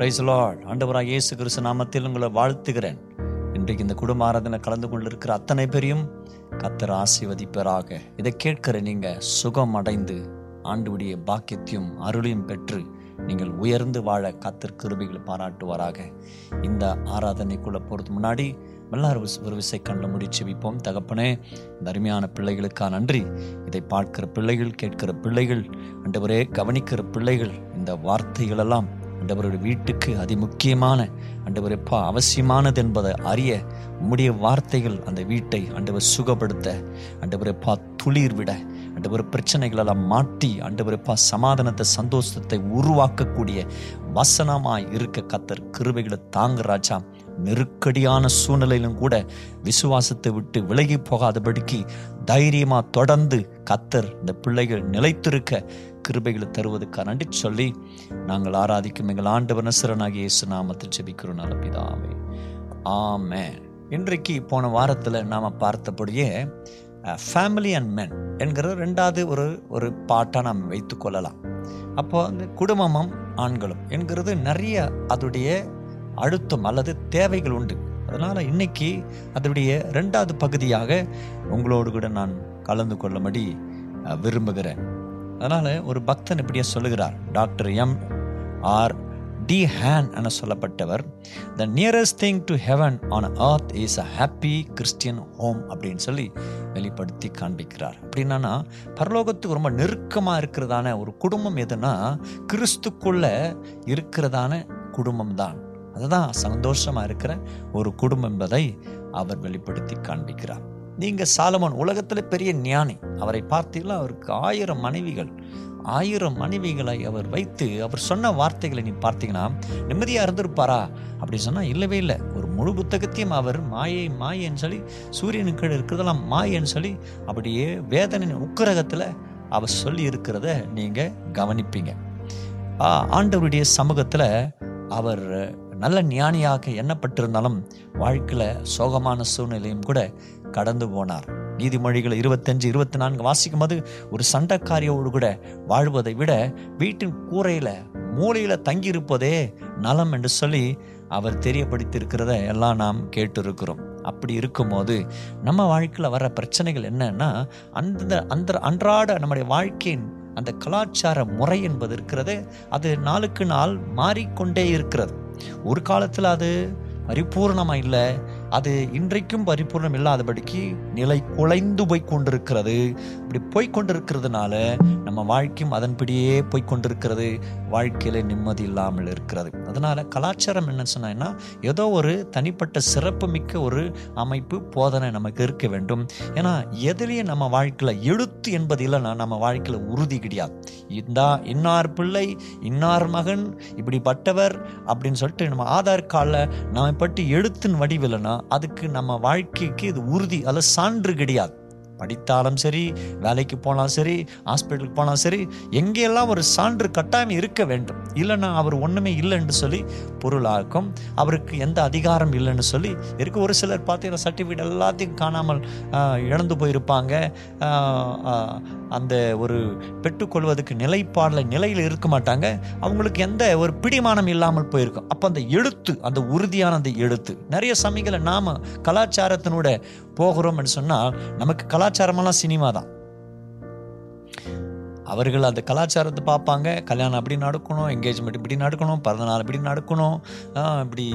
Price Lord ஆண்டவராக இயேசு கிறிஸ்து நாமத்தில் உங்களை வாழ்த்துகிறேன். இன்றைக்கு இந்த குடும்ப ஆராதனை கலந்து கொண்டிருக்கிற அத்தனை பேரையும் கத்தர் ஆசிர்வதிப்பராக. இதை கேட்கிற நீங்கள் சுகம் அடைந்து ஆண்டுடைய பாக்கியத்தையும் அருளையும் பெற்று நீங்கள் உயர்ந்து வாழ கத்தர் கிருபிகள் பாராட்டுவாராக. இந்த ஆராதனைக்குள்ள போகிறது முன்னாடி எல்லாரும் ஒரு விசை கண்ணில் முடிச்சு வைப்போம் தகப்பனே இந்த அருமையான பிள்ளைகளுக்கா நன்றி. இதை பார்க்கிற பிள்ளைகள் கேட்கிற பிள்ளைகள் ஆண்டவரே கவனிக்கிற பிள்ளைகள் இந்த வார்த்தைகளெல்லாம் அண்டவருடைய வீட்டுக்கு அதிமுக்கியமான எப்பா அவசியமானது என்பதை அறிய உம்முடைய வார்த்தைகள் அந்த வீட்டை அண்டவர் சுகப்படுத்த ஆண்டவரப்பா துளிர் விட அண்டவர் பிரச்சனைகளெல்லாம் மாட்டி ஆண்டவரப்பா சமாதானத்தை சந்தோஷத்தை உருவாக்கக்கூடிய வசனமாய் இருக்க கத்தர் கிருபைகளை தாங்க ராஜா. நெருக்கடியான சூழ்நிலையிலும் கூட விசுவாசத்தை விட்டு விலகி போகாதபடிக்கு தைரியமாக தொடர்ந்து கத்தர் இந்த பிள்ளைகள் நிலைத்திருக்க கிருபைகளை தருவதற்கு நன்றி சொல்லி நாங்கள் ஆராதிக்கும் எங்கள் ஆண்டவர் நசரனாகிய இயேசு நாமத்தில் ஜெபிக்கிறோம் நல்ல ஆமே இன்றைக்கு போன வாரத்தில் நாம் பார்த்தபடியே ஃபேமிலி அண்ட் மென் என்கிற ரெண்டாவது ஒரு ஒரு பாட்டாக நாம் வைத்து கொள்ளலாம். அப்போ அந்த குடும்பமும் ஆண்களும் என்கிறது நிறைய அதோடைய அழுத்தம் அல்லது தேவைகள் உண்டு. அதனால் இன்னைக்கு அதனுடைய ரெண்டாவது பகுதியாக உங்களோடு கூட நான் கலந்து கொள்ளும்படி விரும்புகிறேன். அதனால் ஒரு பக்தன் இப்படியே சொல்லுகிறார். Doctor M. R. De. Haan என சொல்லப்பட்டவர் the nearest thing to heaven on earth is a happy Christian home அப்படின்னு சொல்லி வெளிப்படுத்தி காண்பிக்கிறார். அப்படின்னா பரலோகத்துக்கு ரொம்ப நெருக்கமாக இருக்கிறதான ஒரு குடும்பம் எதுனா கிறிஸ்துக்குள்ள இருக்கிறதான குடும்பம் தான் அதுதான் சந்தோஷமாக இருக்கிற ஒரு குடும்பம் என்பதை அவர் வெளிப்படுத்தி காண்பிக்கிறார். நீங்க சாலமோன் உலகத்தில் பெரிய ஞானி. அவரை பார்த்தீங்களா அவருக்கு ஆயிரம் மனைவிகள். ஆயிரம் மனைவிகளை அவர் வைத்து அவர் சொன்ன வார்த்தைகளை நீ பார்த்தீங்கன்னா நிம்மதியாக இருந்திருப்பாரா? அப்படி சொன்னால் இல்லவே இல்லை. ஒரு முழு புத்தகத்தையும் அவர் மாயை மாயன்னு சொல்லி சூரியனுக்கு கீழே இருக்கிறதெல்லாம் மாயன்னு சொல்லி அப்படியே வேதனின் உக்கிரகத்தில் அவர் சொல்லி இருக்கிறத நீங்கள் கவனிப்பீங்க. ஆண்டவருடைய சமூகத்தில் அவர் நல்ல ஞானியாக எண்ணப்பட்டிருந்தாலும் வாழ்க்கையில் சோகமான சூழ்நிலையும் கூட கடந்து போனார். நீதிமொழிகள் இருபத்தஞ்சு இருபத்தி நான்கு வாசிக்கும் போது ஒரு சண்டைக்காரியோடு கூட வாழ்வதை விட வீட்டின் கூரையில் மூலையில தங்கியிருப்பதே நலம் என்று சொல்லி அவர் தெரியப்படுத்தியிருக்கிறத எல்லாம் நாம் கேட்டிருக்கிறோம். அப்படி இருக்கும்போது நம்ம வாழ்க்கையில் வர பிரச்சனைகள் என்னன்னா அந்த அந்த அன்றாட நம்முடைய வாழ்க்கையின் அந்த கலாச்சார முறை என்பது இருக்கிறது. அது நாளுக்கு நாள் மாறிக்கொண்டே இருக்கிறது. ஒரு காலத்தில் அது பரிபூர்ணமாக இல்லை. அது இன்றைக்கும் பரிபூர்ணம் இல்லாதபடிக்கு நிலை குலைந்து போய் கொண்டிருக்கிறது. இப்படி போய் கொண்டிருக்கிறதுனால நம்ம வாழ்க்கையும் அதன்படியே போய் கொண்டிருக்கிறது. வாழ்க்கையில் நிம்மதி இல்லாமல் இருக்கிறது. அதனால் கலாச்சாரம் என்ன சொன்னா ஏதோ ஒரு தனிப்பட்ட சிறப்பு மிக்க ஒரு அமைப்பு போதனை நமக்கு இருக்க வேண்டும். ஏன்னா எதுலேயும் நம்ம வாழ்க்கையில் எழுத்து என்பது இல்லைன்னா நம்ம வாழ்க்கையில் உறுதி கிடையாது. இந்தா இன்னார் பிள்ளை இன்னார் மகன் இப்படிப்பட்டவர் அப்படின்னு சொல்லிட்டு நம்ம ஆதார் கார்டில் நம்ம பற்றி எழுத்தின் வடிவில்லைன்னா அதுக்கு நம்ம வாழ்க்கைக்கு இது உறுதி அல்ல சான்று கிடையாது. படித்தாலும் சரி வேலைக்கு போனாலும் சரி ஹாஸ்பிட்டலுக்கு போனாலும் சரி எங்கெல்லாம் ஒரு சான்று கட்டாயம் இருக்க வேண்டும். இல்லைன்னா அவர் ஒன்றுமே இல்லைன்னு சொல்லி பொருளாக்கும். அவருக்கு எந்த அதிகாரம் இல்லைன்னு சொல்லி இருக்க ஒரு சிலர் பார்த்தீங்கன்னா சர்டிஃபிகேட் எல்லாத்தையும் காணாமல் இழந்து போயிருப்பாங்க. அந்த ஒரு பெற்றுக்கொள்வதற்கு நிலைப்பாடில் நிலையில் இருக்க மாட்டாங்க. அவங்களுக்கு எந்த ஒரு பிடிமானம் இல்லாமல் போயிருக்கும். அப்போ அந்த எழுத்து அந்த உறுதியான அந்த எழுத்து. நிறைய சமயங்களை நாம் கலாச்சாரத்தினோட போகிறோம்னு சொன்னால் நமக்கு கலாச்சாரமெல்லாம் சினிமா தான். அவர்கள் அந்த கலாச்சாரத்தை பார்ப்பாங்க. கல்யாணம் அப்படி நடக்கணும் என்கேஜ்மெண்ட் இப்படி நடக்கணும் பிறந்தநாள் இப்படி நடக்கணும் இப்படி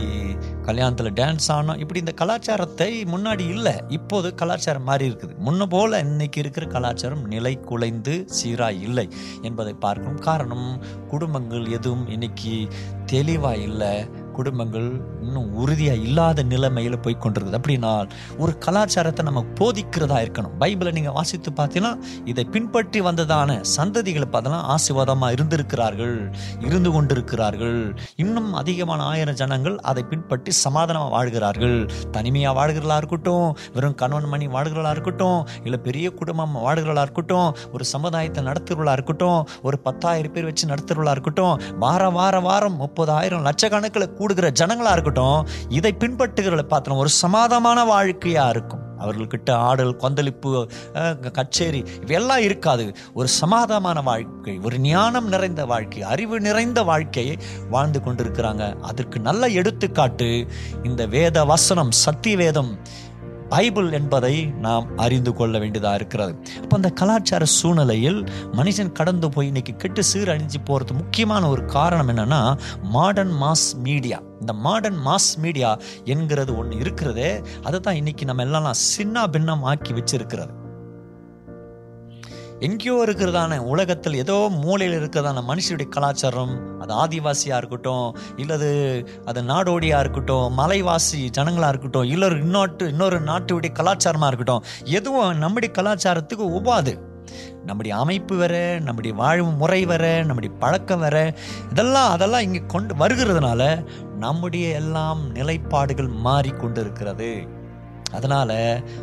கல்யாணத்தில் டான்ஸ் ஆடணும். இப்படி இந்த கலாச்சாரத்தை முன்னாடி இல்லை இப்போது கலாச்சாரம் மாறி இருக்குது. முன்ன போல் இன்னைக்கு இருக்கிற கலாச்சாரம் நிலை குலைந்து சீராக இல்லை என்பதை பார்க்கணும் காரணம் குடும்பங்கள் எதுவும் இன்னைக்கு தெளிவாக இல்லை. குடும்பங்கள் இன்னும் உறுதியாக இல்லாத நிலைமையில் போய் கொண்டிருக்குது. அப்படின்னா ஒரு கலாச்சாரத்தை நம்ம போதிக்கிறதா இருக்கணும். பைபிளை நீங்கள் வாசித்து பார்த்தீங்கன்னா இதை பின்பற்றி வந்ததான சந்ததிகளை பார்த்தலாம் ஆசீர்வாதமாக இருந்திருக்கிறார்கள் இருந்து கொண்டிருக்கிறார்கள். இன்னும் அதிகமான ஆயிரம் ஜனங்கள் அதை பின்பற்றி சமாதானமாக வாழ்கிறார்கள். தனிமையாக வாழ்கிறதா இருக்கட்டும் வெறும் கணவன் மணி வாழ்கிறதா இருக்கட்டும் இல்லை பெரிய குடும்பம் வாழ்கிறதா இருக்கட்டும் ஒரு சமுதாயத்தை நடத்துகிறதா இருக்கட்டும் ஒரு பத்தாயிரம் பேர் வச்சு நடத்துகிறதா இருக்கட்டும் வார வார வாரம் முப்பதாயிரம் லட்சக்கணக்கில் கூடுகிற ஜனங்களா இருக்கட்டும் இதை பின்பற்றுகிறத பார்த்தோம் ஒரு சமாதமான வாழ்க்கையா இருக்கும். அவர்கள்கிட்ட ஆடல் கொந்தளிப்பு கச்சேரி இவையெல்லாம் இருக்காது. ஒரு சமாதமான வாழ்க்கை ஒரு ஞானம் நிறைந்த வாழ்க்கை அறிவு நிறைந்த வாழ்க்கையை வாழ்ந்து கொண்டிருக்கிறாங்க. அதற்கு நல்ல எடுத்துக்காட்டு இந்த வேத வசனம் சத்திய வேதம் பைபிள் என்பதை நாம் அறிந்து கொள்ள வேண்டியதாக இருக்கிறது. அப்போ அந்த கலாச்சார சூழ்நிலையில் மனுஷன் கடந்து போய் இன்னைக்கு கெட்டு சீர் அணிஞ்சு போகிறது முக்கியமான ஒரு காரணம் என்னன்னா மாடர்ன் மாஸ் மீடியா இந்த மாடர்ன் மாஸ் மீடியா என்கிறது ஒன்று இருக்கிறதே அதை தான் இன்னைக்கு நம்ம எல்லாம் சின்ன பின்னம் ஆக்கி வச்சிருக்கிறது. எங்கேயோ இருக்கிறதான உலகத்தில் ஏதோ மூலையில் இருக்கிறதான மனுஷனுடைய கலாச்சாரம் அது ஆதிவாசியாக இருக்கட்டும் இல்லது அது நாடோடியாக இருக்கட்டும் மலைவாசி ஜனங்களாக இருக்கட்டும் இல்லை ஒரு இன்னொரு இன்னொரு நாட்டுடைய கலாச்சாரமாக இருக்கட்டும் எதுவும் நம்முடைய கலாச்சாரத்துக்கு ஒவ்வாது. நம்முடைய அமைப்பு வர நம்முடைய வாழ்வு முறை வர நம்முடைய பழக்கம் வர இதெல்லாம் அதெல்லாம் இங்கே கொண்டு வருகிறதுனால நம்முடைய எல்லாம் நிலைப்பாடுகள் மாறிக்கொண்டு இருக்கிறது அதனால்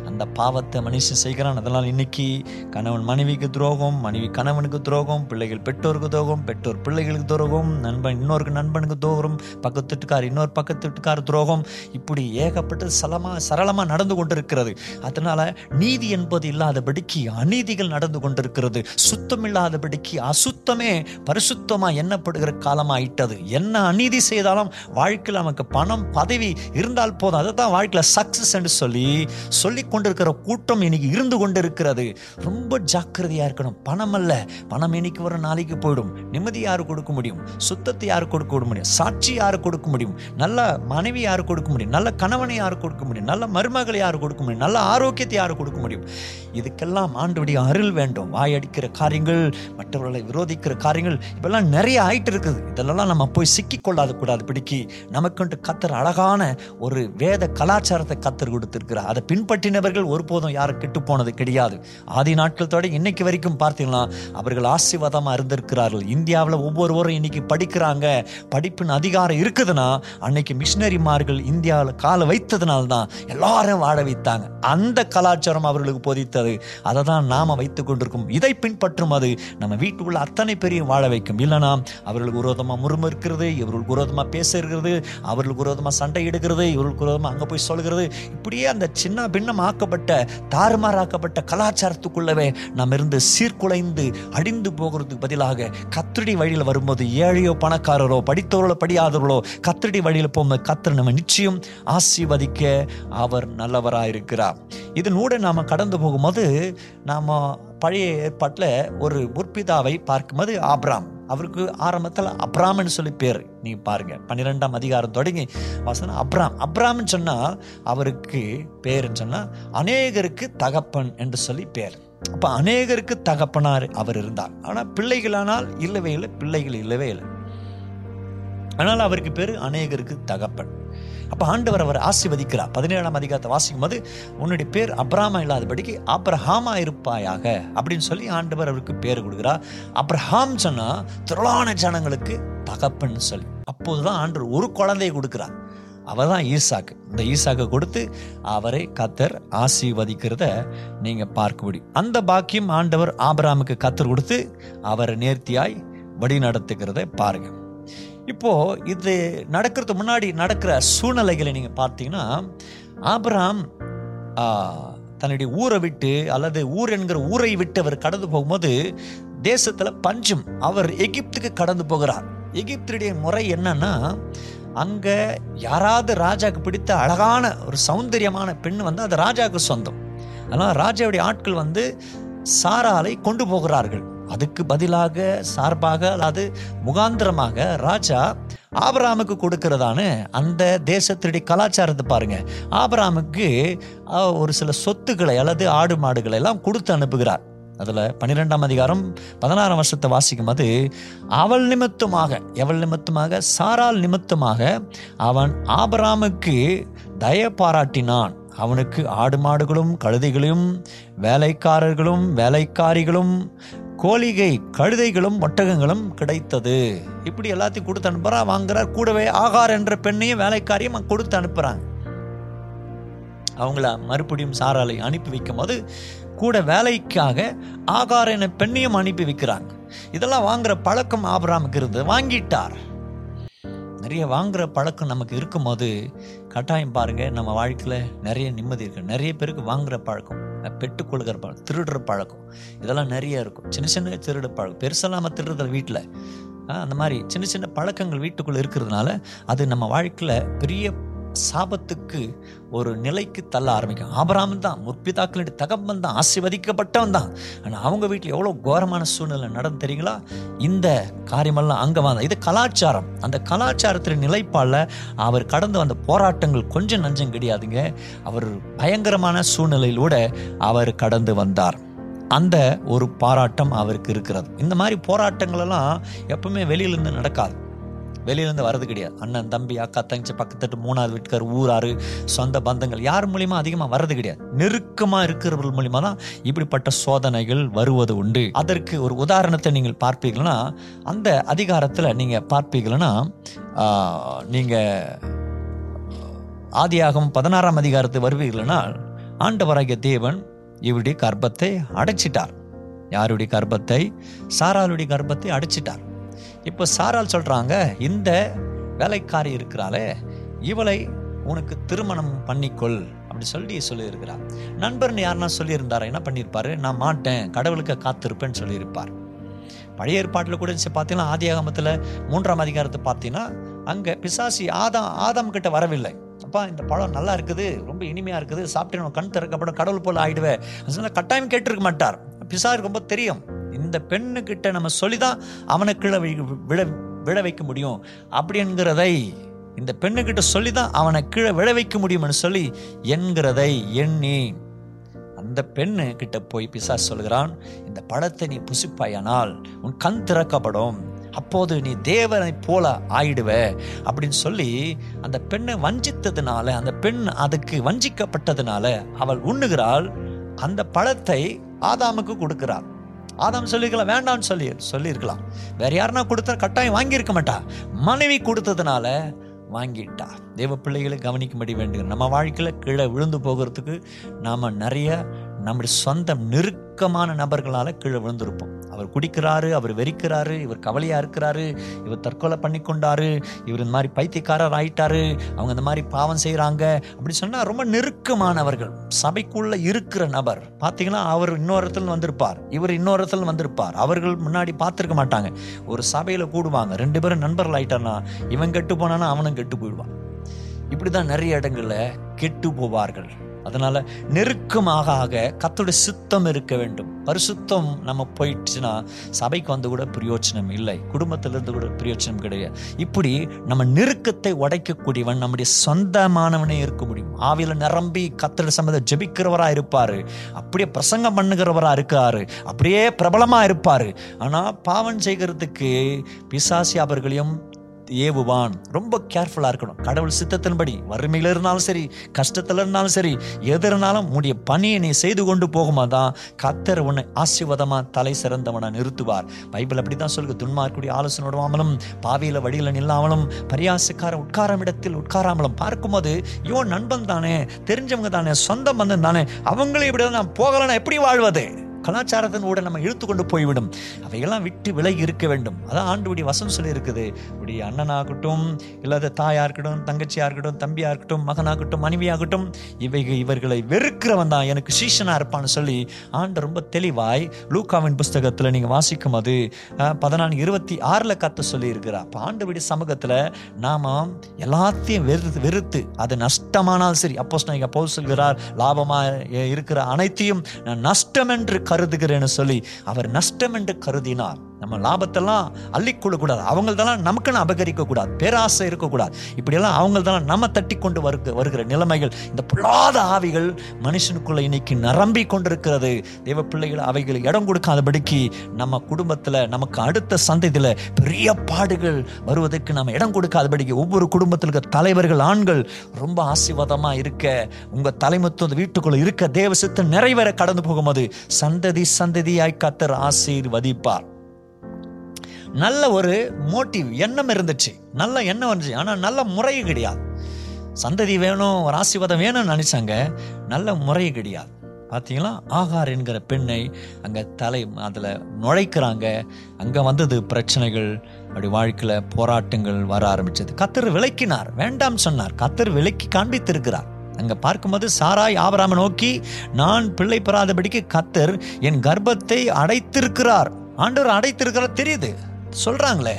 அந்த பாவத்தை மனுஷன் செய்கிறான். அதனால் இன்னைக்கு கணவன் மனைவிக்கு துரோகம் மனைவி கணவனுக்கு துரோகம் பிள்ளைகள் பெற்றோருக்கு துரோகம் பெற்றோர் பிள்ளைகளுக்கு துரோகம் நண்பன் இன்னொருக்கு நண்பனுக்கு துரோகம் பக்கத்து வீட்டுக்கார் இன்னொரு பக்கத்து வீட்டுக்கார் துரோகம். இப்படி ஏகப்பட்டு சலமாக சரளமாக நடந்து கொண்டிருக்கிறது. அதனால் நீதி என்பது இல்லாதபடிக்கு அநீதிகள் நடந்து கொண்டிருக்கிறது. சுத்தம் இல்லாதபடிக்கு அசுத்தமே பரிசுத்தமாக எண்ணப்படுகிற காலமாயிட்டது. என்ன அநீதி செய்தாலும் வாழ்க்கையில் நமக்கு பணம் பதவி இருந்தால் போதும். அதை தான் வாழ்க்கையில் சக்ஸஸ் என்று சொல்லி சொல்லிக் கொண்டிருக்கிற கூட்டம் இன்னைக்கு இருந்து கொண்டிருக்கிறது. ரொம்ப ஜாக்கிரதையா இருக்கணும். பணம் அல்ல. பணம் இன்னைக்கு வர நாளைக்கு போயிடும். நிம்மதி யாரு கொடுக்க முடியும்? சுத்தத்தை யாரு கொடுக்க முடியும்? சாட்சி யாரு கொடுக்க முடியும்? நல்ல மனைவி யாரு கொடுக்க முடியும்? நல்ல கணவனை யாரு கொடுக்க முடியும்? நல்ல மருமகளை யாரு கொடுக்க முடியும்? நல்ல ஆரோக்கியத்தை யாரு கொடுக்க முடியும்? இதுக்கெல்லாம் ஆண்டுடைய அருள் வேண்டும். வாயடிக்கிற காரியங்கள் மற்றவர்களை விரோதிக்கிற காரியங்கள் இப்பெல்லாம் நிறைய ஆயிட்டு இருக்குது. இதெல்லாம் நம்ம போய் சிக்கி கொள்ளாத கூடாது. பிடிக்கி நமக்குன்ட்டு கத்தர் அழகான ஒரு வேத கலாச்சாரத்தை கத்தர் கொடுத்துருக்கு இருக்கிறார் அதை பின்பற்றினவர்கள் ஒருபோதும் யாரும் கெட்டு போனது கிடையாது. ஆதி நாட்கள் தொட இன்னைக்கு வரைக்கும் பார்த்தீங்கன்னா அவர்கள் ஆசீர்வாதமாக இருந்திருக்கிறார்கள். இந்தியாவில் ஒவ்வொருவரும் இன்னைக்கு படிக்கிறாங்க. படிப்பின் அதிகாரம் இருக்குதுன்னா அன்னைக்கு மிஷினரிமார்கள் இந்தியாவில் காலை வைத்ததுனால தான் எல்லாரும் வாழ வைத்தாங்க. அந்த கலாச்சாரம் அவர்களுக்கு போதித்தது. அதை தான் நாம் வைத்துக் கொண்டிருக்கும். இதை பின்பற்றும் அது நம்ம வீட்டுக்குள்ள அத்தனை பெரிய வாழ வைக்கும். இல்லைனா அவர்களுக்கு விரோதமாக முறுமு இருக்கிறது இவர்களுக்கு விரோதமாக பேச இருக்கிறது அவர்களுக்கு விரோதமாக சண்டை எடுக்கிறது இவர்களுக்கு விரோதமாக அங்கே போய் சொல்கிறது. இப்படியே அந்த சின்ன பின்னம் ஆக்கப்பட்ட தாறுமாறாக்கப்பட்ட கலாச்சாரத்துக்குள்ளவே நாம் இருந்து சீர்குலைந்து அடிந்து போகிறதுக்கு பதிலாக கத்திரடி வழியில் வரும்போது ஏழையோ பணக்காரரோ படித்தவர்களோ படியாதவர்களோ கத்திரடி வழியில் போகும்போது கத்திர நம்ம நிச்சயம் ஆசீர்வதிக்க அவர் நல்லவராக இருக்கிறார் இதனூட நாம் கடந்து போகும்போது நாம் பழைய ஏற்பாட்டில் ஒரு முற்பிதாவை பார்க்கும்போது ஆப்ராம். அவருக்கு ஆரம்பத்தில் அப்ராம்னு சொல்லி பேர். நீ பாருங்க பன்னிரெண்டாம் அதிகாரம் தொடங்கி வசனம் அப்ராம் அப்ராம்னு சொன்னால் அவருக்கு பேருன்னு சொன்னால் அநேகருக்கு தகப்பன் என்று சொல்லி பேர். அப்போ அநேகருக்கு தகப்பனார் அவர் இருந்தார். ஆனால் பிள்ளைகளானால் இல்லவே இல்லை பிள்ளைகள் இல்லவே இல்லை. ஆனால் அவருக்கு பேர் அநேகருக்கு தகப்பன். அப்போ ஆண்டவர் அவர் ஆசிர்வதிக்கிறார். பதினேழாம் அதிகாரத்தை வாசிக்கும் போது உன்னுடைய பேர் அப்ராமா இல்லாதபடிக்கு அப்ரஹாமா இருப்பாயாக. அப்படின்னு சொல்லி ஆண்டவர் அவருக்கு பேர் கொடுக்குறார். அப்ரஹாம் சொன்னா திரளான ஜனங்களுக்கு தகப்பன் சொல்லி அப்போதுதான் ஆண்டவர் ஒரு குழந்தையை கொடுக்குறார். அவர் தான் ஈசாக்கு. இந்த ஈசாக்கை கொடுத்து அவரை கத்தர் ஆசீர்வதிக்கிறத நீங்க பார்க்க முடியும். அந்த பாக்கியம் ஆண்டவர் ஆபராமுக்கு கத்தர் கொடுத்து அவரை நேர்த்தியாய் வழி நடத்துகிறத பாருங்க. இப்போ இது நடக்கிறதுக்கு முன்னாடி நடக்கிற சூழ்நிலைகளை நீங்கள் பார்த்தீங்கன்னா ஆபிரகாம் தன்னுடைய ஊரை விட்டு அல்லது ஊர் என்கிற ஊரை விட்டு அவர் கடந்து போகும்போது தேசத்தில் பஞ்சம். அவர் எகிப்துக்கு கடந்து போகிறார். எகிப்துடைய முறை என்னன்னா அங்கே யாராவது ராஜாக்கு பிடித்த அழகான ஒரு சௌந்தரியமான பெண் வந்து அது ராஜாவுக்கு சொந்தம். அதனால் ராஜாவுடைய ஆட்கள் வந்து சாராலை கொண்டு போகிறார்கள். அதுக்கு பதிலாக சார்பாக அல்லது முகாந்திரமாக ராஜா ஆபராமுக்கு கொடுக்கிறதான அந்த தேசத்தினுடைய கலாச்சாரத்தை பாருங்க. ஆபராமுக்கு ஒரு சில சொத்துக்களை அல்லது ஆடு மாடுகளை எல்லாம் கொடுத்து அனுப்புகிறார். அதில் பன்னிரெண்டாம் அதிகாரம் பதினாறாம் வருஷத்தை வாசிக்கும் போது அவள் நிமித்தமாக எவள் நிமித்தமாக? சாரால் நிமித்தமாக அவன் ஆபராமுக்கு தய பாராட்டினான். அவனுக்கு ஆடு மாடுகளும் கழுதைகளையும் வேலைக்காரர்களும் வேலைக்காரிகளும் கோழிகை கழுதைகளும் ஒட்டகங்களும் கிடைத்தது. இப்படி எல்லாத்தையும் கொடுத்து அனுப்புறா வாங்குறார். கூடவே ஆகார் என்ற பெண்ணையும் வேலைக்காரியும் கொடுத்து அனுப்புறாங்க. அவங்கள மறுபடியும் சாராலை அனுப்பி வைக்கும் போது கூட வேலைக்காக ஆகார் என பெண்ணையும் அனுப்பி வைக்கிறாங்க. இதெல்லாம் வாங்குற பழக்கம் ஆபராமுக்கு இருந்தது. வாங்கிட்டார். நிறைய வாங்குற பழக்கம் நமக்கு இருக்கும்போது கட்டாயம் பாருங்க நம்ம வாழ்க்கையில் நிறைய நிம்மதி இருக்கு. நிறைய பேருக்கு வாங்குற பழக்கம். பெட்டு கொள்கிற பழக்கம் திருடுற பழக்கம். இதெல்லாம் நிறைய இருக்கும். சின்ன சின்ன திருடு பழக்கம். பெருசெல்லாம் திருடுதல் வீட்டில் அந்த மாதிரி சின்ன சின்ன பழக்கங்கள் வீட்டுக்குள்ளே இருக்கிறதுனால அது நம்ம வாழ்க்கையில் பெரிய சாபத்துக்கு ஒரு நிலைக்கு தள்ள ஆரம்பிக்கும். ஆபராமன் தான் முற்பிதாக்களுடைய தகப்பன் தான் ஆசிர்வதிக்கப்பட்டவன் தான். ஆனால் அவங்க வீட்டில் எவ்வளோ கோரமான சூழ்நிலை நடந்து தெரியுங்களா? இந்த காரியமெல்லாம் அங்கே வந்த இது கலாச்சாரம். அந்த கலாச்சாரத்தின் நிலைப்பாடில் அவர் கடந்து வந்த போராட்டங்கள் கொஞ்சம் நஞ்சம் கிடையாதுங்க. அவர் பயங்கரமான சூழ்நிலையிலூட அவர் கடந்து வந்தார். அந்த ஒரு பாராட்டம் அவருக்கு இருக்கிறது. இந்த மாதிரி போராட்டங்கள் எல்லாம் எப்பவுமே வெளியிலேருந்து நடக்காது. வெளியிலேருந்து வர்றது கிடையாது. அண்ணன் தம்பி அக்கா தங்கச்சி பக்கத்துட்டு மூணாவது வீட்டுக்கார் ஊராறு சொந்த பந்தங்கள் யார் மூலியமா அதிகமாக வர்றது கிடையாது. நெருக்கமாக இருக்கிறவர்கள் மூலியமாக தான் இப்படிப்பட்ட சோதனைகள் வருவது உண்டு. அதற்கு ஒரு உதாரணத்தை நீங்கள் பார்ப்பீங்கன்னா அந்த அதிகாரத்தில் நீங்கள் பார்ப்பீங்கன்னா நீங்கள் ஆதியாகும் பதினாறாம் அதிகாரத்தை வருவீர்கள்னா ஆண்டவராகிய தேவன் இவருடைய கர்ப்பத்தை அடைச்சிட்டார். யாருடைய கர்ப்பத்தை? சாராளுடைய கர்ப்பத்தை அடைச்சிட்டார். இப்போ சாரால் சொல்றாங்க இந்த வேலைக்காரி இருக்கிறாளே இவளை உனக்கு திருமணம் பண்ணிக்கொள் அப்படி சொல்லி சொல்லியிருக்கிறார். நண்பர்னு யாருன்னா சொல்லியிருந்தாரா? என்ன பண்ணியிருப்பார்? நான் மாட்டேன் கடவுளுக்கு காத்திருப்பேன்னு சொல்லியிருப்பார். பழைய ஏற்பாட்டில் கூட பார்த்தீங்கன்னா ஆதியாகமத்தில் மூன்றாம் அதிகாரத்தை பார்த்தீங்கன்னா அங்கே பிசாசி ஆதாம் ஆதாம் கிட்ட வரவில்லை. அப்பா இந்த பழம் நல்லா இருக்குது ரொம்ப இனிமையாக இருக்குது சாப்பிட்டு கண் திறக்கப்படும் கடவுள் போல் ஆயிடுவேன் அதனால கட்டாயம் கேட்டிருக்க மாட்டார். பிசாருக்கு ரொம்ப தெரியும். இந்த பெண்ணுக்கிட்ட நம்ம சொல்லி தான் அவனை கீழே விழ விழ வைக்க முடியும். அப்படிங்கிறதை இந்த பெண்ணுக்கிட்ட சொல்லி தான் அவனை கீழே விழ வைக்க முடியும்னு சொல்லி என்கிறதை எண்ணி அந்த பெண்ணு கிட்ட போய் பிசா சொல்கிறான் இந்த பழத்தை நீ புசிப்பாயானால் உன் கண் திறக்கப்படும். அப்போது நீ தேவனை போல ஆயிடுவ. அப்படின்னு சொல்லி அந்த பெண்ணை வஞ்சித்ததுனால அந்த பெண் அதுக்கு வஞ்சிக்கப்பட்டதுனால அவள் உண்ணுகிறாள். அந்த பழத்தை ஆதாமுக்கு கொடுக்கிறாள். ஆதாம் சொல்லிருக்கலாம் வேண்டாம்னு சொல்லி சொல்லியிருக்கலாம். வேற யாருன்னா கொடுத்தா கட்டாயம் வாங்கியிருக்க மாட்டா. மனைவி கொடுத்ததுனால வாங்கிட்டா. தேவ பிள்ளைகளை கவனிக்கும்படி வேண்டும் நம்ம வாழ்க்கையில் கீழே விழுந்து போகிறதுக்கு நாம் நிறைய நம்முடைய சொந்தம் நெருக்கமான நபர்களால் கீழே விழுந்திருப்போம். அவர் குடிக்கிறாரு அவர் வெறிக்கிறாரு இவர் கவலையாக இருக்கிறாரு இவர் தற்கொலை பண்ணி கொண்டாரு இவர் இந்த மாதிரி பைத்தியக்காரர் ஆயிட்டாரு அவங்க இந்த மாதிரி பாவம் செய்கிறாங்க அப்படி சொன்னால் ரொம்ப நெருக்கமானவர்கள். சபைக்குள்ள இருக்கிற நபர் பார்த்தீங்கன்னா அவர் இன்னொரு இடத்துல வந்திருப்பார் இவர் இன்னொரு இடத்துல வந்திருப்பார். அவர்கள் முன்னாடி பார்த்துருக்க மாட்டாங்க. ஒரு சபையில் கூடுவாங்க. ரெண்டு பேரும் நண்பர்கள் ஆயிட்டானா இவன் கெட்டு போனானா அவனும் கெட்டு போயிடுவான். இப்படி தான் நிறைய இடங்களில் கெட்டு போவார்கள். அதனால நெருக்கமாக ஆக கத்தோட சுத்தம் இருக்க வேண்டும். பரிசுத்தம் நம்ம போயிடுச்சுன்னா சபைக்கு வந்து கூட பிரயோஜனம் இல்லை. குடும்பத்திலிருந்து கூட பிரயோஜனம் கிடையாது. இப்படி நம்ம நெருக்கத்தை உடைக்கக்கூடியவன் நம்முடைய சொந்தமானவனே இருக்க முடியும். ஆவியில் நிரம்பி கத்தோட சம்மத ஜெபிக்கிறவரா இருப்பாரு. அப்படியே பிரசங்கம் பண்ணுகிறவரா இருக்காரு. அப்படியே பிரபலமா இருப்பாரு. ஆனா பாவம் செய்கிறதுக்கு பிசாசி அவர்களையும் ஏவுவான். ரொம்ப கேர்ஃபுல்லாக இருக்கணும். கடவுள் சித்தத்தின்படி வறுமையில் இருந்தாலும் சரி கஷ்டத்தில் இருந்தாலும் சரி எது இருந்தாலும் உடைய பணியை நீ செய்து கொண்டு போகுமா தான் கத்தர் உன்னை ஆசீர்வாதமாக தலை சிறந்தவனை நிறுத்துவார். பைபிள் அப்படி தான் சொல்லுங்க துன்மார்க்குடைய ஆலோசனை விடுவாமலும் பாவியில் வழியில் நில்லாமலும் பரியாசக்கார உட்காரம் இடத்தில் உட்காராமலும் பார்க்கும்போது இவன் நண்பன் தானே தெரிஞ்சவங்க தானே சொந்த பந்தம் தானே அவங்களே இப்படி நான் போகலன்னா எப்படி வாழ்வது? கலாச்சாரத்தின் ஊட நம்ம இழுத்து கொண்டு போய்விடும். அவையெல்லாம் விட்டு விலகி இருக்க வேண்டும். அதான் ஆண்டுடைய வசம் சொல்லி இருக்குது இப்படி அண்ணனாகட்டும் இல்லாத தாயா இருக்கட்டும் தங்கச்சியா இருக்கட்டும் தம்பியா இருக்கட்டும் மகனாகட்டும் மனைவியாகட்டும் இவை இவர்களை வெறுக்கிறவன் தான். எனக்கு சீஷனா இருப்பான்னு சொல்லி ஆண்டு ரொம்ப தெளிவாய் லூக்காவின் புஸ்தகத்தில் நீங்கள் வாசிக்கும் அது பதினான்கு இருபத்தி ஆறில் கத்த சொல்லியிருக்கிறார். இருக்கிறார் அப்போ சமூகத்தில் நாம எல்லாத்தையும் வெறுத்து வெறுத்து அது நஷ்டமானால் சரி அப்போ நான் போல் சொல்கிறார் லாபமாக இருக்கிற அனைத்தையும் நான் நஷ்டம் என்று கருதுகிறேன்னு சொல்லி அவர் நஷ்டம் என்று கருதினார். நம்ம லாபத்தெல்லாம் அள்ளிக்கொள்ளக்கூடாது. அவங்களதெல்லாம் நமக்குன்னு அபகரிக்க கூடாது பேராசை இருக்கக்கூடாது. இப்படியெல்லாம் அவங்களதெல்லாம் நம்ம தட்டி கொண்டு வருக வருகிற நிலைமைகள் இந்த பொல்லாத ஆவிகள் மனுஷனுக்குள்ள இன்னைக்கு நிரம்பி கொண்டிருக்கிறது. தெய்வ பிள்ளைகள் அவைகள் இடம் கொடுக்காதபடிக்கு நம்ம குடும்பத்தில் நமக்கு அடுத்த சந்ததியில் பெரிய பாடுகள் வருவதற்கு நம்ம இடம் கொடுக்காதபடிக்கு ஒவ்வொரு குடும்பத்தில் இருக்க தலைவர்கள் ஆண்கள் ரொம்ப ஆசீர்வாதமாக இருக்க உங்கள் தலைமத்துவம் வீட்டுக்குள்ளே இருக்க தேவசத்தை நிறைவேற கடந்து போகும்போது சந்ததி சந்ததியாய் கத்தர் ஆசீர்வதிப்பார். நல்ல ஒரு மோட்டிவ் எண்ணம் இருந்துச்சு. நல்ல எண்ணம் வந்துச்சு. ஆனால் நல்ல முறை கிடையாது. சந்ததி வேணும் ஒரு ஆசீர்வாதம் வேணும்னு நினைச்சாங்க. நல்ல முறை கிடையாது. பார்த்தீங்களா ஆகார் என்கிற பெண்ணை அங்கே தலை அதில் நுழைக்கிறாங்க. அங்கே வந்தது பிரச்சனைகள் அப்படி வாழ்க்கையில் போராட்டங்கள் வர ஆரம்பித்தது கத்தர் விளக்கினார் வேண்டாம் சொன்னார். கத்தர் விலக்கி காண்பித்திருக்கிறார். அங்கே பார்க்கும்போது சாராய் ஆபராம நோக்கி நான் பிள்ளை பெறாதபடிக்கு கத்தர் என் கர்ப்பத்தை அடைத்திருக்கிறார். ஆண்டவர் அடைத்திருக்கிறார் தெரியுது. சொல்கிறாங்களே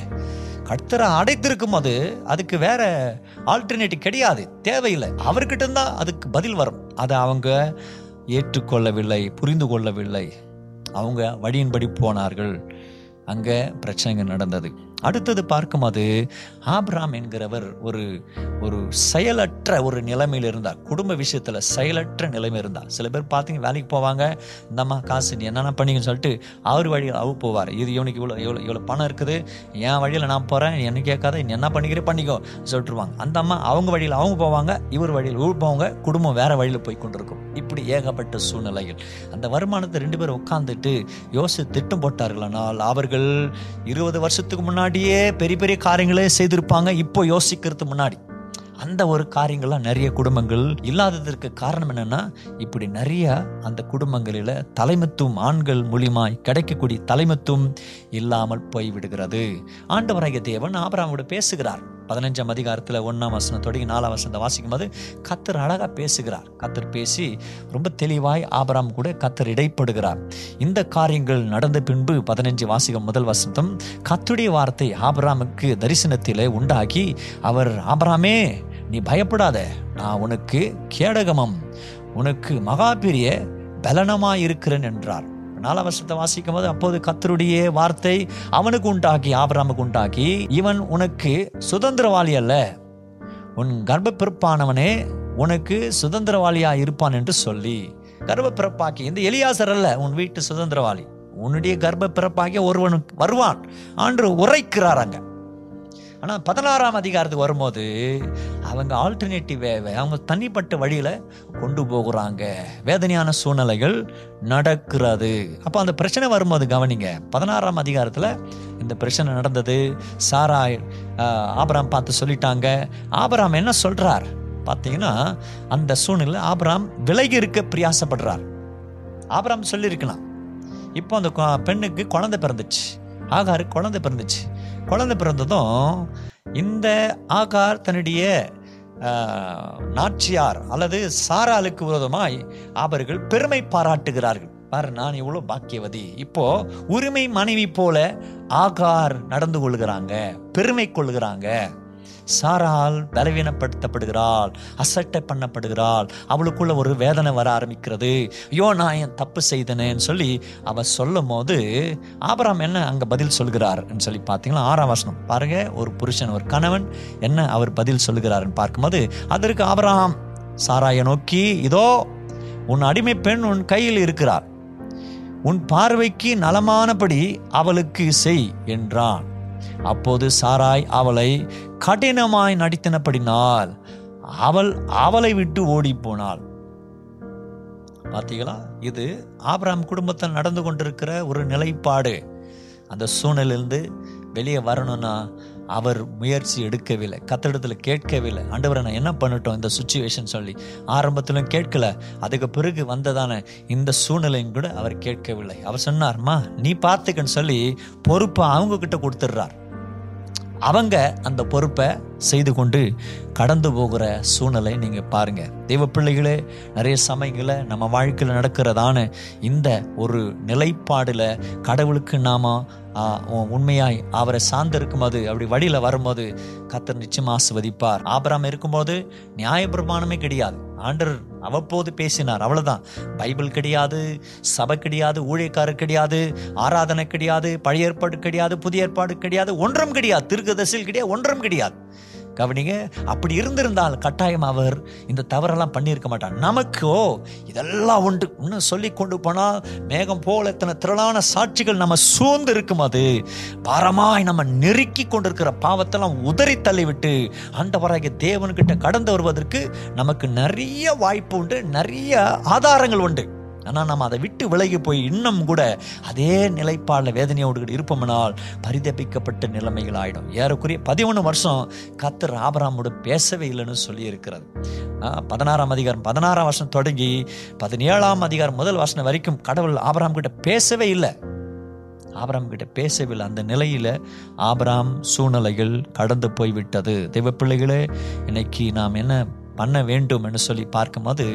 கர்த்தரை அடைத்திருக்கும் போது அதுக்கு வேற ஆல்டர்னேட்டிவ் கிடையாது தேவையில்லை. அவர்கிட்ட இருந்தா அதுக்கு பதில் வரும். அதை அவங்க ஏற்றுக்கொள்ளவில்லை புரிந்து கொள்ளவில்லை. அவங்க வழியின்படி போனார்கள். அங்கே பிரச்சனைகள் நடந்தது. அடுத்தது பார்க்கும்போது ஆப்ராம் என்கிறவர் ஒரு ஒரு செயலற்ற ஒரு நிலைமையில் இருந்தார். குடும்ப விஷயத்தில் செயலற்ற நிலைமை இருந்தார். சில பேர் பார்த்தீங்க வேலைக்கு போவாங்க. இந்தம்மா காசு நீ என்னென்ன பண்ணிங்கன்னு சொல்லிட்டு அவர் வழியில் அவர் போவார். இது இவனுக்கு இவ்வளோ இவ்வளோ இவ்வளோ பணம் இருக்குது. என் வழியில் நான் போகிறேன் என்ன கேட்காத நீ என்ன பண்ணிக்கிறே பண்ணிக்கோ சொல்லிட்டுருவாங்க. அந்த அம்மா அவங்க வழியில் அவங்க போவாங்க. இவர் வழியில் இவர் போவாங்க. குடும்பம் வேறு வழியில் போய் கொண்டிருக்கும். இப்படி ஏகப்பட்ட சூழ்நிலைகள். அந்த வருமானத்தை ரெண்டு பேரும் உட்காந்துட்டு யோசித்து திட்டம் போட்டார்களானால் அவர்கள் இருபது வருஷத்துக்கு முன்னாடியே பெரிய பெரிய காரியங்களே செய்திருப்பாங்க. இப்போ யோசிக்கிறதுக்கு முன்னாடி. அந்த ஒரு காரியங்கள்லாம் நிறைய குடும்பங்கள் இல்லாததற்கு காரணம் என்னன்னா இப்படி நிறைய அந்த குடும்பங்களில் தலைமத்துவம் ஆண்கள் மூலியமாய் கிடைக்கக்கூடிய தலைமத்துவம் இல்லாமல் போய்விடுகிறது ஆண்டவராகிய தேவன் ஆபராமோடு பேசுகிறார். பதினஞ்சாம் அதிகாரத்தில் ஒன்றாம் வசனம் தொடங்கி நாலாம் வசனத்தை வாசிக்கும் போது கத்தர் அழகாக பேசுகிறார். கத்தர் பேசி ரொம்ப தெளிவாய் ஆபராம் கூட கத்தர் இடைப்படுகிறார். இந்த காரியங்கள் நடந்த பின்பு பதினஞ்சு வாசிக்கும் முதல் வசந்தம் கத்துடைய வார்த்தை ஆபராமுக்கு தரிசனத்திலே உண்டாகி அவர் ஆபராமே நீ பயப்படாத நான் உனக்கு கேடகமம் உனக்கு மகாபிரிய பலனமாக இருக்கிறேன் என்றார். நாலாம் வருஷத்தை வாசிக்கும் போது அப்போது கத்தருடைய வார்த்தை அவனுக்கு உண்டாக்கி ஆபராமுக்கு உண்டாக்கி இவன் உனக்கு சுதந்திரவாளி அல்ல உன் கர்ப்பப்பிறப்பானவனே உனக்கு சுதந்திரவாளியாக இருப்பான் என்று சொல்லி கர்ப்பப்பிறப்பாக்கி இந்த எலியாசர் அல்ல உன் வீட்டு சுதந்திரவாளி. உன்னுடைய கர்ப்ப ஒருவனுக்கு ஒருவன் வருவான் ஆண்டு உரைக்கிறார் அங்க. ஆனால் பதினாறாம் அதிகாரத்துக்கு வரும்போது அவங்க ஆல்டர்னேட்டிவ் அவங்க தனிப்பட்ட வழியில் கொண்டு போகிறாங்க. வேதனையான சூழ்நிலைகள் நடக்கிறது. அப்போ அந்த பிரச்சனை வரும்போது கவனிங்க. பதினாறாம் அதிகாரத்தில் இந்த பிரச்சனை நடந்தது. சாரா ஆபராம் பார்த்து சொல்லிட்டாங்க. ஆபராம் என்ன சொல்கிறார் பார்த்தீங்கன்னா அந்த சூழ்நிலை ஆபராம் விலகி இருக்க பிரியாசப்படுறார். ஆபராம் சொல்லியிருக்கலாம். இப்போ அந்த பெண்ணுக்கு குழந்தை பிறந்துச்சு. ஆகாருக்கு குழந்தை பிறந்துச்சு. குழந்தை பிறந்ததும் இந்த ஆகார் தன்னுடைய நாச்சியார் அல்லது சாராளுக்கு விரோதமாய் அவர்கள் பெருமை பாராட்டுகிறார்கள். பாரு நான் இவ்வளோ பாக்கியவதி. இப்போ உரிமை மனைவி போல ஆகார் நடந்து கொள்கிறாங்க பெருமை கொள்கிறாங்க. சாரால் பலவீனப்படுத்தப்படுகிறாள் அசட்டை பண்ணப்படுகிறாள். அவளுக்குள்ள ஒரு வேதனை வர ஆரம்பிக்கிறது. ஐயோ நான் என் தப்பு செய்தனேன்னு சொல்லி அவ சொல்லும் போது ஆபராம் என்ன அங்க பதில் சொல்கிறார்ன்னு சொல்லி பார்த்தீங்களா? ஆறாம் வசனம். பாருங்க ஒரு புருஷன் ஒரு கணவன் என்ன அவர் பதில் சொல்லுகிறாருன்னு பார்க்கும்போது அதற்கு ஆபராம் சாராயை நோக்கி இதோ உன் அடிமை பெண் உன் கையில் இருக்கிறார் உன் பார்வைக்கு நலமானபடி அவளுக்கு செய் என்றான். அப்போது சாராய் அவளை கடினமாய் நடித்தினப்படினால் அவள் அவளை விட்டு ஓடி போனாள் பார்த்தீங்களா இது ஆபிரகாம் குடும்பத்தில் நடந்து கொண்டிருக்கிற ஒரு நிலைப்பாடு. அந்த சூழ்நிலிருந்து வெளியே வரணும்னா அவர் முயற்சி எடுக்கவில்லை. கத்தடத்தில் கேட்கவில்லை. ஆண்டவரை நான் என்ன பண்ணிட்டோம் இந்த சுச்சுவேஷன் சொல்லி. ஆரம்பத்திலும் கேட்கல. அதுக்கு பிறகு வந்ததான இந்த சூழ்நிலையும் கூட அவர் கேட்கவில்லை. அவர் சொன்னார்மா நீ பார்த்துக்கன்னு சொல்லி பொறுப்பை அவங்க கிட்ட கொடுத்துட்றார். அவங்க அந்த பொறுப்பை செய்து கொண்டு கடந்து போகிற சூழ்நிலை நீங்கள் பாருங்கள் தெய்வ பிள்ளைகளே நிறைய சமயங்களில் நம்ம வாழ்க்கையில் நடக்கிறதான இந்த ஒரு நிலைப்பாடில் கடவுளுக்கு நாம உண்மையாய் அவரை சார்ந்திருக்கும் போது அப்படி வழியில வரும்போது கத்தர் நிச்சயம் ஆஸ்வதிப்பார் ஆபராம் இருக்கும்போது நியாயபிரமாணமே கிடையாது. ஆண்டர் அவ்வப்போது பேசினார். அவ்வளவுதான். பைபிள் கிடையாது சபை கிடையாது ஊழியக்காரர் கிடையாது ஆராதனை கிடையாது பழைய ஏற்பாடு கிடையாது புதிய ஏற்பாடு கிடையாது ஒன்றும் கிடையாது. திருக்கதசில் கிடையாது ஒன்றும் கிடையாது. கவனிங்க அப்படி இருந்திருந்தால் கட்டாயம் அவர் இந்த தவறெல்லாம் பண்ணியிருக்க மாட்டார். நமக்கோ இதெல்லாம் உண்டு. இன்னும் சொல்லி கொண்டு போனால் மேகம் போல எத்தனை திரளான சாட்சிகள் நம்ம சூழ்ந்து இருக்கும் அது. பாரமாய் நம்ம நெருக்கி கொண்டிருக்கிற பாவத்தெல்லாம் உதறி தள்ளிவிட்டு ஆண்டவராகிய தேவன்கிட்ட கடந்து வருவதற்கு நமக்கு நிறைய வாய்ப்பு உண்டு நிறைய ஆதாரங்கள் உண்டு. ஆனால் நம்ம அதை விட்டு விலகி போய் இன்னும் கூட அதே நிலைப்பாடில் வேதனையோடு கூட இருப்போம்னால் பரிதபிக்கப்பட்ட நிலைமைகள் ஆயிடும். ஏறக்குறைய பதிமூணு வருஷம் கத்தர் ஆபராமோடு பேசவே இல்லைன்னு சொல்லியிருக்கிறது. பதினாறாம் அதிகாரம் பதினாறாம் வருஷம் தொடங்கி பதினேழாம் அதிகாரம் முதல் வருஷம் வரைக்கும் கடவுள் ஆபராம் கிட்ட பேசவே இல்லை. ஆபராம் கிட்ட பேசவில்லை அந்த நிலையில ஆபராம் சூழ்நிலைகள் கடந்து போய்விட்டது. தெய்வ பிள்ளைகளே இன்னைக்கு நாம் என்ன பண்ண வேண்டும் என்று சொல்லி பார்க்கும்போது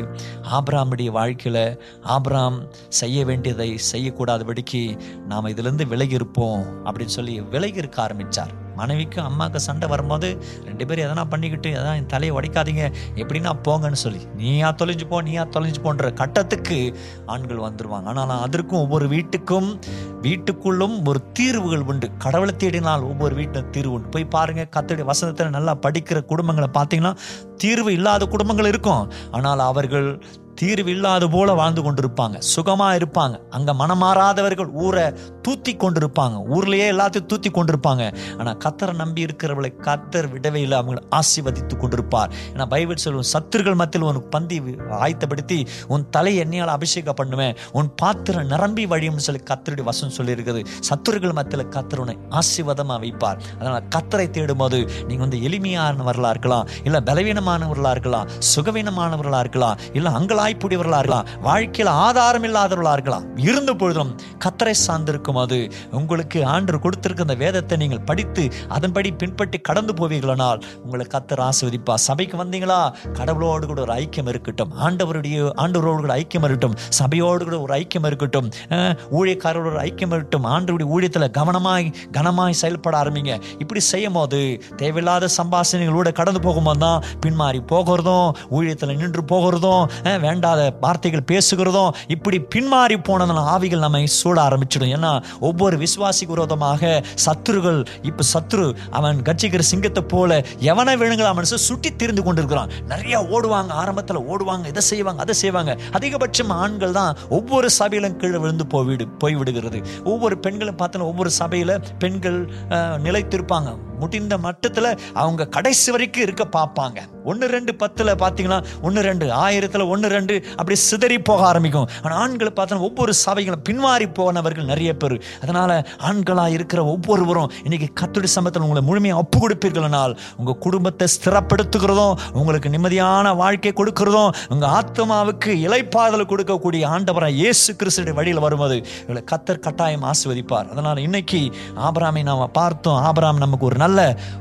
ஆபிராமுடைய வாழ்க்கையில் ஆபிராம் செய்ய வேண்டியதை செய்யக்கூடாதபடிக்கு நாம் இதிலிருந்து விலகி இருப்போம் அப்படின்னு சொல்லி விலகி இருக்க ஆரம்பித்தார் மனைவிக்கும் அம்மாவுக்கு சண்டை வரும்போது ரெண்டு பேரும் எதனா பண்ணிக்கிட்டு எதனா என் தலையை உடைக்காதீங்க எப்படின்னா போங்கன்னு சொல்லி நீயா தொலைஞ்சு போ நீயா தொலைஞ்சு போன்ற கட்டத்துக்கு ஆண்கள் வந்துடுவாங்க ஆனால் அதற்கும் ஒவ்வொரு வீட்டுக்கும் வீட்டுக்குள்ளும் ஒரு தீர்வுகள் உண்டு. கடவுளை தேடினால் ஒவ்வொரு வீட்டிலும் தீர்வு உண்டு. போய் பாருங்கள் கத்தடி வசனத்தில் நல்லா படிக்கிற குடும்பங்களை பார்த்தீங்கன்னா தீர்வு இல்லாத குடும்பங்கள் இருக்கும். ஆனால் அவர்கள் தீர்வு இல்லாத போல வாழ்ந்து கொண்டிருப்பாங்க. சுகமாக இருப்பாங்க. அங்கே மனமாறாதவர்கள் ஊரை தூத்தி கொண்டிருப்பாங்க ஊர்லயே எல்லாத்தையும் தூத்தி கொண்டிருப்பாங்க ஆனா கத்தரை நம்பி இருக்கிறவர்களை கத்தர் விடவே இல்லை. அவங்களை ஆசீர்வதித்து கொண்டிருப்பார். ஏன்னா பைபிள் சொல்லும் சத்துருகள் மத்தியில் உனக்கு பந்தி ஆயத்தப்படுத்தி உன் தலை எண்ணெயால் அபிஷேகம் பண்ணுவேன். உன் பாத்திரம் நிரம்பி வழியும்னு சொல்லி கத்தருடைய வசம் சொல்லியிருக்குது சத்துருகள் மத்தியில் கத்தர் உன்னை வைப்பார். அதனால கத்தரை தேடும்போது நீங்க வந்து எளிமையானவர்களா இருக்கலாம். இல்ல பலவீனமானவர்களா இருக்கலாம். சுகவீனமானவர்களா இருக்கலாம். இல்ல அங்கலாய்ப்புடையவர்களா இருக்கலாம். வாழ்க்கையில் ஆதாரம் இல்லாதவர்களா இருக்கலாம். இருந்த பொழுதும் கத்தரை சார்ந்திருக்கும் அது உங்களுக்கு ஆண்டு கொடுத்திருக்க அந்த வேதத்தை நீங்கள் படித்து அதன்படி பின்பற்றி கடந்து போவீர்களானால் உங்களை கத்தர் ஆசிர்வதிப்பா. சபைக்கு வந்தீங்களா? கடவுளோடு கூட ஒரு ஐக்கியம் இருக்கட்டும். ஆண்டவருடைய ஆண்டவரோடு கூட ஐக்கியம் இருக்கட்டும். சபையோடு கூட ஒரு ஐக்கியம் இருக்கட்டும். ஊழியக்காரரோட ஒரு ஐக்கியம் இருக்கட்டும். ஆண்டவருடைய ஊழியத்தில் கவனமாய் கனமாய் செயல்பட ஆரம்பிங்க. இப்படி செய்யும் போது தேவையில்லாத சம்பாஷணைகளோட கடந்து போகும்போது தான் பின்மாறி போகிறதும் ஊழியத்தில் நின்று போகிறதும் வேண்டாத வார்த்தைகள் பேசுகிறதும் இப்படி பின்மாறி போனதுனால ஆவிகள் நம்மை சூழ ஆரம்பிச்சிடும். ஏன்னா ஒவ்வொரு விசுவாசிக்கு விரோதமாக சத்துருகள் இப்ப சத்ரு அவன் கட்சிக்கிற சிங்கத்தை போல எவனை விழுங்கலாம் மனசு சுட்டி திரிந்து கொண்டிருக்கிறான். நிறைய ஓடுவாங்க ஆரம்பத்தில் ஓடுவாங்க இதை செய்வாங்க அதை செய்வாங்க. அதிகபட்சம் ஆண்கள் தான் ஒவ்வொரு சபையிலும் கீழே விழுந்து போய்விடு போய்விடுகிறது. ஒவ்வொரு பெண்களும் பார்த்தோன்னா ஒவ்வொரு சபையில பெண்கள் நிலைத்திருப்பாங்க. முடிந்த மட்டத்தில் அவங்க கடைசி வரைக்கும் இருக்க பார்ப்பாங்க. ஒன்று ரெண்டு பத்தில் பார்த்தீங்கன்னா ஒன்று ரெண்டு ஆயிரத்தில் ஒன்று ரெண்டு அப்படி சிதறி போக ஆரம்பிக்கும். ஆனால் ஆண்களை பார்த்தோன்னா ஒவ்வொரு சபைகளும் பின்மாறி போனவர்கள் நிறைய பேர். அதனால் ஆண்களாக இருக்கிற ஒவ்வொருவரும் இன்னைக்கு கத்துடி சமத்தில் உங்களை முழுமையாக ஒப்பு கொடுப்பீர்களானால் உங்கள் குடும்பத்தை ஸ்திரப்படுத்துகிறதும் உங்களுக்கு நிம்மதியான வாழ்க்கை கொடுக்கிறதும் உங்கள் ஆத்மாவுக்கு இலைப்பாதல் கொடுக்கக்கூடிய ஆண்டவராக இயேசு கிறிஸ்துடைய வழியில் வரும்போது இவளை கத்தர் கட்டாயம் ஆசிர்வதிப்பார். அதனால் இன்னைக்கு ஆபராமை நாம் பார்த்தோம். ஆபராம் நமக்கு ஒரு நல்ல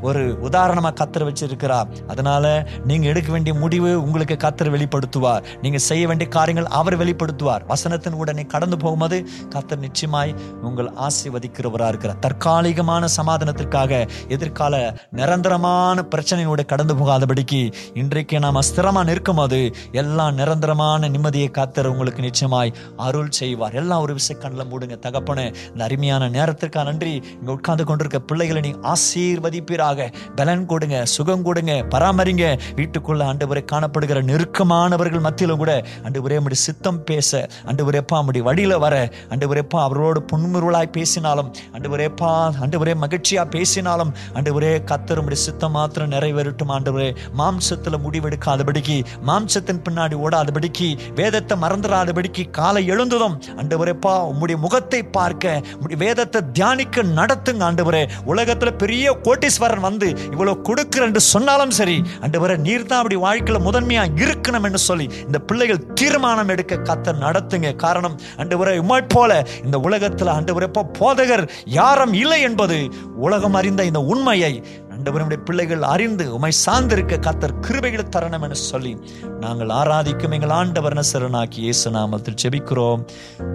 ஒரு உதாரணமாக கத்தர் வச்சிருக்கிறார். அதனால் நீங்கள் எடுக்க வேண்டிய முடிவு உங்களுக்கு கத்தர் வெளிப்படுத்துவார். நீங்கள் செய்ய வேண்டிய காரியங்கள் அவர் வெளிப்படுத்துவார். வசனத்தின் உடனே கடந்து போகும்போது கத்தர் நிச்சயமாய் உங்கள் ஆசீர்வதிக்கிறவரா இருக்கிறார். தற்காலிகமான சமாதானத்திற்காக எதிர்கால நிரந்தரமான பிரச்சனையோட கடந்து போகாதபடிக்கு இன்றைக்கு நாம் அஸ்திரமாக நிற்கும்போது எல்லா நிரந்தரமான நிம்மதியை கத்தர் உங்களுக்கு நிச்சயமாய் அருள் செய்வார். எல்லாம் ஒரு விஷய கண்ணில் மூடுங்க. தகப்பனே இந்த அருமையான நேரத்திற்காக நன்றி. இங்கே உட்கார்ந்து கொண்டிருக்க பிள்ளைகளை நீ ஆசீர்வதிப்பீராக. பலன் கொடுங்க சுகம் கொடுங்க பராமரிங்க. வீட்டுக்குள்ள ஆண்டவரை காணப்படுகிற நெருக்கமானவர்கள் மத்தியிலும் கூட ஆண்டவரே உம்முடைய சித்தம் பேச ஆண்டவரேப்பா நம்முடைய வழியில வர ஆண்டவரேப்பா அவரோடு புன்முருளாய் பேசினாலும் ஆண்டவரேப்பா ஆண்டவரே மகிழ்ச்சியா பேசினாலும் ஆண்டவரே கத்தர் உம்முடைய சித்தம் மாத்திரம் நிறைவேறட்டும் ஆண்டவரே. மாம்சத்துல முடிவெடுக்காதபடிக்கு மாம்சத்தின் பின்னாடி ஓடாதபடிக்கு வேதத்தை மறந்துடாதபடிக்கு காலை எழுந்ததும் ஆண்டவரேப்பா உம்முடைய முகத்தை பார்க்க வேதத்தை தியானிக்க நடத்துங்க ஆண்டவரே. உலகத்துல பெரிய கோட்டீஸ்வரன் வந்து இவ்வளவு கொடுக்குறேன் என்று சொன்னாலும் சரி ஆண்டவரே நீர் தான் அப்படி வாழ்க்கையில் முதன்மையா இருக்கணும் என்று சொல்லி இந்த பிள்ளைகள் தீர்மானம் எடுக்க கத்தர் நடத்துங்க. காரணம் ஆண்டவரை உமை போல இந்த உலகத்துல ஆண்டவரேப்பா போதகர் யாரும் இல்லை என்பது உலகம் அறிந்த இந்த உண்மையை ஆண்டவருடைய பிள்ளைகள் அறிந்து உமை சார்ந்திருக்க கத்தர் கிருபைகளை தரணும் என சொல்லி நாங்கள் ஆராதிக்கும் எங்கள் ஆண்டவரன நசரனாக்கி இயேசு நாமத்தில் செபிக்கிறோம்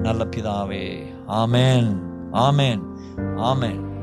நல்ல பிதாவே ஆமேன் ஆமேன் ஆமேன்.